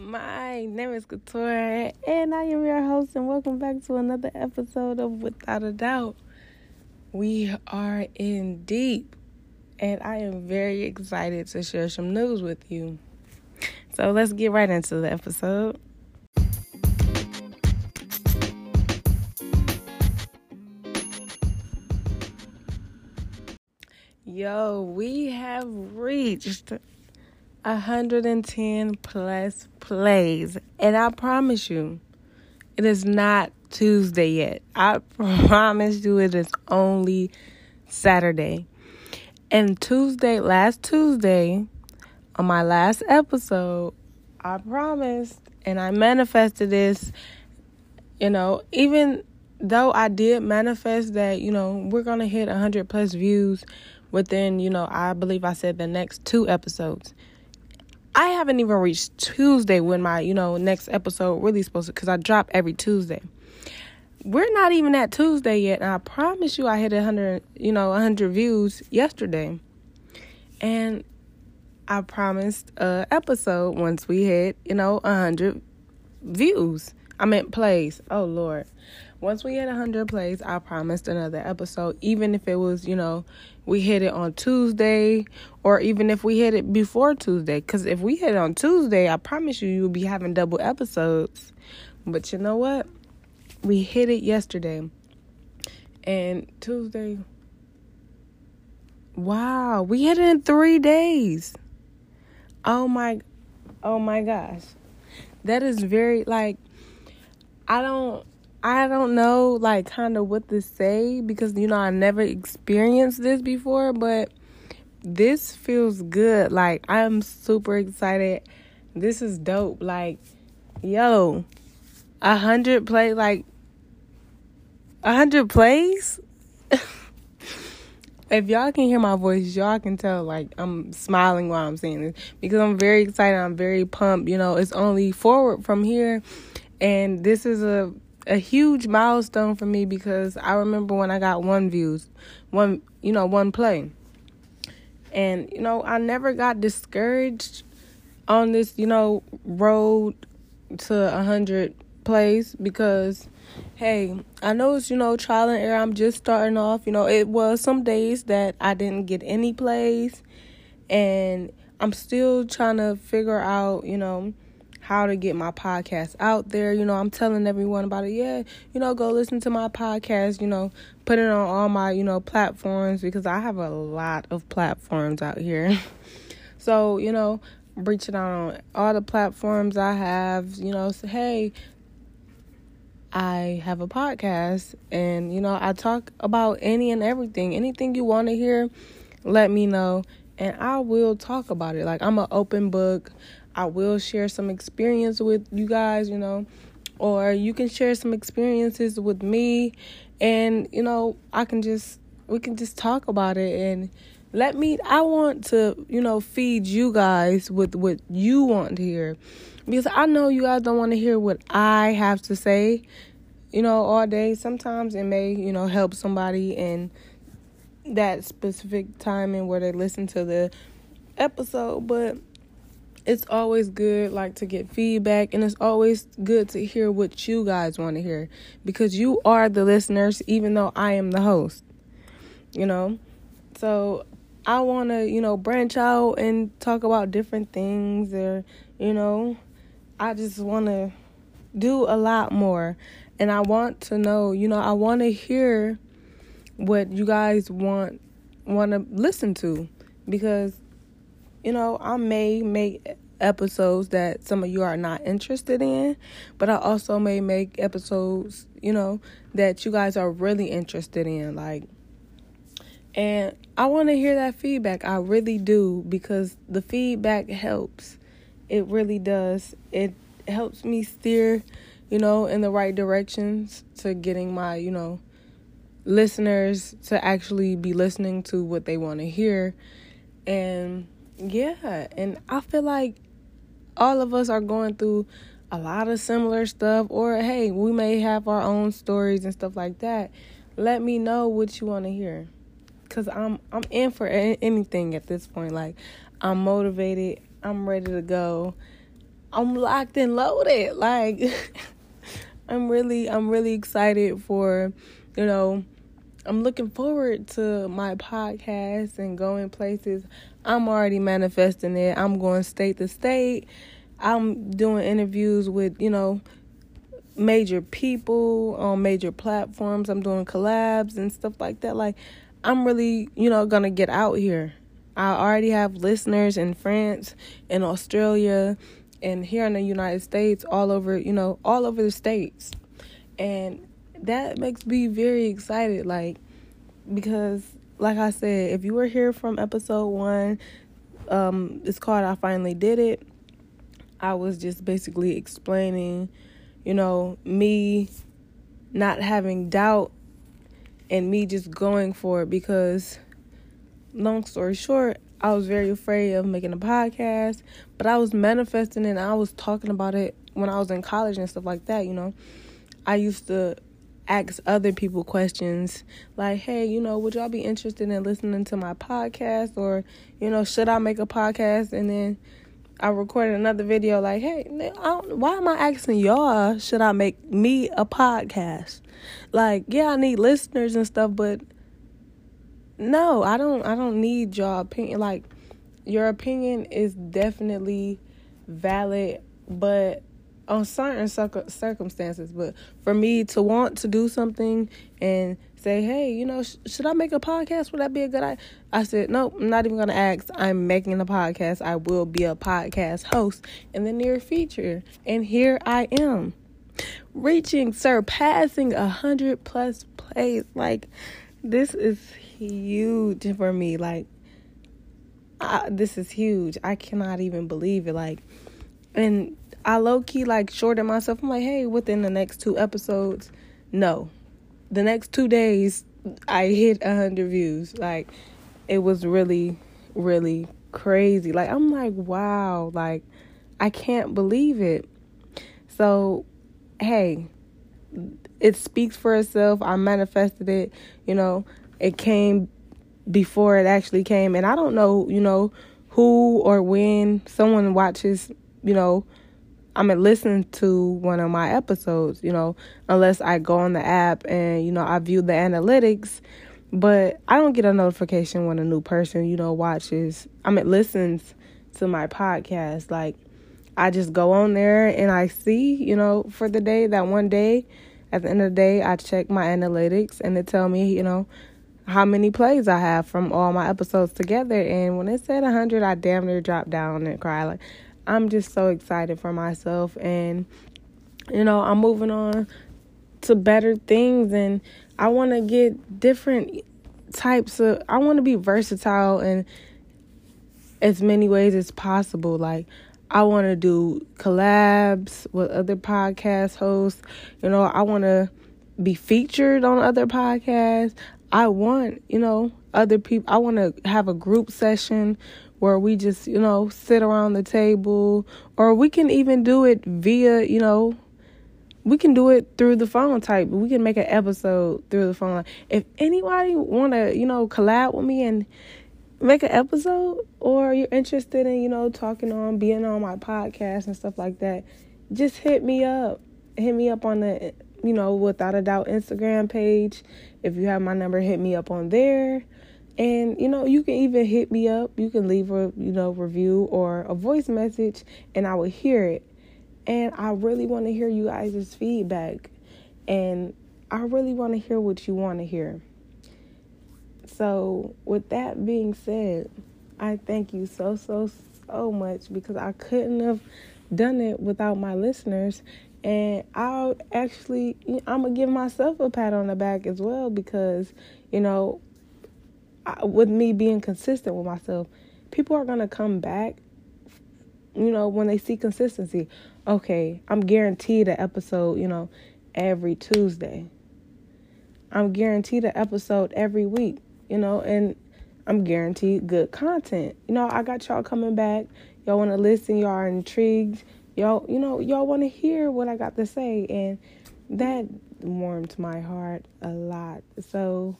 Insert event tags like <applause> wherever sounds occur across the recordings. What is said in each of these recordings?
My name is Couture, and I am your host, and welcome back to another episode of Without a Doubt. We are in deep, and I am very excited to share some news with you. So let's get right into the episode. Yo, we have reached 110 plus plays. And I promise you, it is not Tuesday yet. I <laughs> promise you, it is only Saturday. And Tuesday, last Tuesday, on my last episode, I promised and I manifested this. You know, even though I did manifest that, you know, we're going to hit 100 plus views within, you know, I believe I said the next two episodes. I haven't even reached Tuesday when my, you know, next episode really supposed to, because I drop every Tuesday. We're not even at Tuesday yet, and I promise you, I hit a hundred, you know, a hundred views yesterday, and I promised a episode once we hit, you know, a hundred views. I meant plays. Oh Lord. Once we hit 100 plays, I promised another episode, even if it was, you know, we hit it on Tuesday or even if we hit it before Tuesday. Because if we hit it on Tuesday, I promise you, you'll be having double episodes. But you know what? We hit it yesterday. And Tuesday, wow, we hit it in three days. Oh my, oh my gosh. That is very, like, I don't I don't know like kind of what to say because you know I never experienced this before, but this feels good. Like I'm super excited. This is dope. Like, yo, a hundred play like a hundred plays. <laughs> if y'all can hear my voice, y'all can tell like I'm smiling while I'm saying this because I'm very excited. I'm very pumped. You know, it's only forward from here, and this is a a huge milestone for me because I remember when I got one views, one you know one play, and you know I never got discouraged on this you know road to a hundred plays because hey I know it's you know trial and error. I'm just starting off. You know it was some days that I didn't get any plays, and I'm still trying to figure out you know how to get my podcast out there. You know, I'm telling everyone about it. Yeah, you know, go listen to my podcast, you know, put it on all my, you know, platforms because I have a lot of platforms out here. <laughs> so, you know, reaching out on all the platforms I have, you know, say, hey, I have a podcast and, you know, I talk about any and everything. Anything you want to hear, let me know and I will talk about it. Like I'm an open book. I will share some experience with you guys, you know, or you can share some experiences with me and you know, I can just we can just talk about it and let me I want to, you know, feed you guys with what you want to hear. Because I know you guys don't want to hear what I have to say, you know, all day. Sometimes it may, you know, help somebody in that specific time and where they listen to the episode, but it's always good like to get feedback and it's always good to hear what you guys want to hear because you are the listeners even though I am the host. You know? So I want to, you know, branch out and talk about different things or, you know, I just want to do a lot more and I want to know, you know, I want to hear what you guys want want to listen to because you know, I may make episodes that some of you are not interested in, but I also may make episodes, you know, that you guys are really interested in like and I want to hear that feedback. I really do because the feedback helps. It really does. It helps me steer, you know, in the right directions to getting my, you know, listeners to actually be listening to what they want to hear. And yeah, and I feel like all of us are going through a lot of similar stuff or hey, we may have our own stories and stuff like that. Let me know what you want to hear. Cuz I'm I'm in for anything at this point. Like I'm motivated, I'm ready to go. I'm locked and loaded. Like <laughs> I'm really I'm really excited for, you know, I'm looking forward to my podcast and going places. I'm already manifesting it. I'm going state to state. I'm doing interviews with, you know, major people on major platforms. I'm doing collabs and stuff like that. Like I'm really, you know, going to get out here. I already have listeners in France and Australia and here in the United States, all over, you know, all over the states. And that makes me very excited like because like I said, if you were here from episode 1, um it's called I finally did it. I was just basically explaining, you know, me not having doubt and me just going for it because long story short, I was very afraid of making a podcast, but I was manifesting and I was talking about it when I was in college and stuff like that, you know. I used to ask other people questions like, hey, you know, would y'all be interested in listening to my podcast? Or, you know, should I make a podcast? And then I recorded another video like, hey, why am I asking y'all, should I make me a podcast? Like, yeah, I need listeners and stuff, but no, I don't I don't need y'all opinion. Like your opinion is definitely valid, but on certain circumstances. But for me to want to do something and say, hey, you know, sh- should I make a podcast? Would that be a good idea? I said, nope, I'm not even going to ask. I'm making a podcast. I will be a podcast host in the near future. And here I am, reaching, surpassing a hundred plus plays. Like, this is huge for me. Like, I, this is huge. I cannot even believe it. Like, and I low key like shorted myself. I'm like, hey, within the next two episodes, no, the next two days, I hit a hundred views. Like, it was really, really crazy. Like, I'm like, wow, like, I can't believe it. So, hey, it speaks for itself. I manifested it. You know, it came before it actually came. And I don't know, you know, who or when someone watches, you know, I'm mean, listen to one of my episodes, you know, unless I go on the app and, you know, I view the analytics. But I don't get a notification when a new person, you know, watches, I mean, listens to my podcast. Like, I just go on there and I see, you know, for the day, that one day, at the end of the day, I check my analytics and it tell me, you know, how many plays I have from all my episodes together. And when it said 100, I damn near dropped down and cried. Like, I'm just so excited for myself. And, you know, I'm moving on to better things. And I want to get different types of, I want to be versatile in as many ways as possible. Like, I want to do collabs with other podcast hosts. You know, I want to be featured on other podcasts. I want, you know, other people, I want to have a group session where we just, you know, sit around the table, or we can even do it via, you know, we can do it through the phone type. We can make an episode through the phone. If anybody want to, you know, collab with me and make an episode, or you're interested in, you know, talking on, being on my podcast and stuff like that, just hit me up. Hit me up on the you know, without a doubt Instagram page. If you have my number, hit me up on there. And you know, you can even hit me up. You can leave a, you know, review or a voice message and I will hear it. And I really want to hear you guys' feedback. And I really want to hear what you want to hear. So, with that being said, I thank you so, so, so much because I couldn't have done it without my listeners and I'll actually I'm gonna give myself a pat on the back as well because you know I, with me being consistent with myself people are gonna come back you know when they see consistency. Okay I'm guaranteed an episode you know every Tuesday. I'm guaranteed an episode every week you know and I'm guaranteed good content. You know I got y'all coming back. Y'all want to listen. Y'all are intrigued. Y'all you know y'all want to hear what i got to say and that warmed my heart a lot. So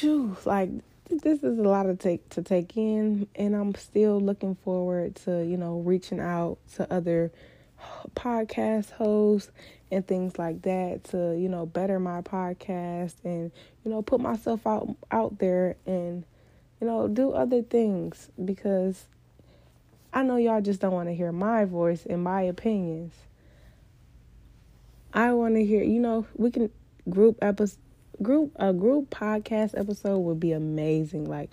whew, like this is a lot to take to take in, and I'm still looking forward to you know reaching out to other podcast hosts and things like that to you know better my podcast and you know put myself out out there and you know do other things because I know y'all just don't want to hear my voice and my opinions. I want to hear, you know, we can group episode group a group podcast episode would be amazing like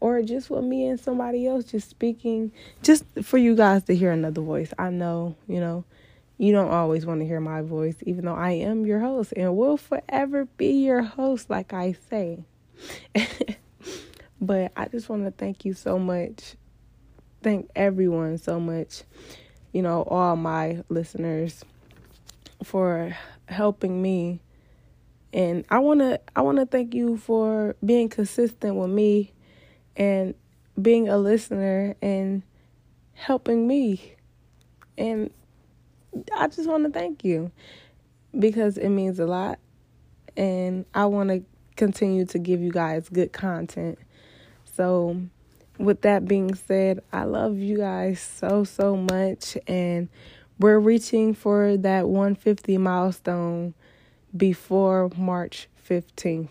or just with me and somebody else just speaking just for you guys to hear another voice. I know, you know, you don't always want to hear my voice even though I am your host and will forever be your host like I say. <laughs> but I just want to thank you so much thank everyone so much, you know, all my listeners for helping me. And I want to I want to thank you for being consistent with me and being a listener and helping me. And I just want to thank you because it means a lot and I want to continue to give you guys good content. So, with that being said, I love you guys so, so much. And we're reaching for that 150 milestone before March 15th.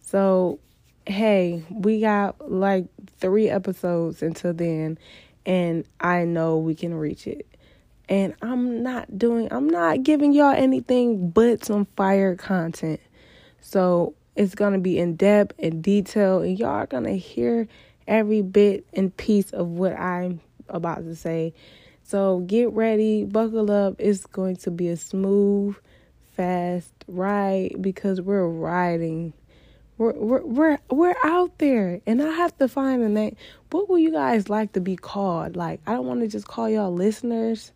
So, hey, we got like three episodes until then, and I know we can reach it. And I'm not doing, I'm not giving y'all anything but some fire content. So, it's going to be in depth and detail, and y'all are going to hear every bit and piece of what I'm about to say. So get ready, buckle up. It's going to be a smooth, fast ride because we're riding. We're we're we're we're out there, and I have to find a name. What would you guys like to be called? Like I don't want to just call y'all listeners,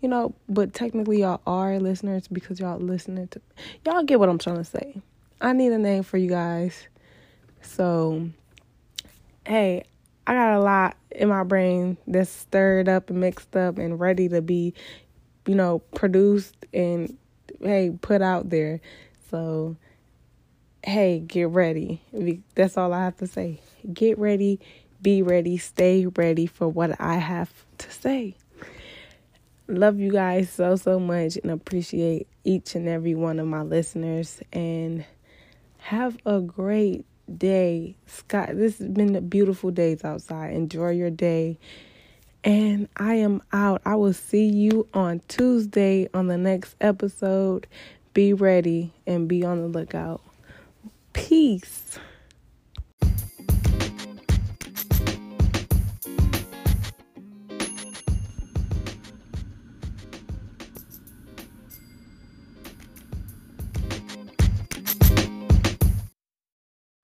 you know, but technically y'all are listeners because y'all listening to. Y'all get what I'm trying to say. I need a name for you guys. So hey, I got a lot in my brain that's stirred up and mixed up and ready to be, you know, produced and hey, put out there. So, hey, get ready. That's all I have to say. Get ready, be ready, stay ready for what I have to say. Love you guys so, so much and appreciate each and every one of my listeners. And have a great day. Scott, this has been a beautiful days outside. Enjoy your day. And I am out. I will see you on Tuesday on the next episode. Be ready and be on the lookout. Peace.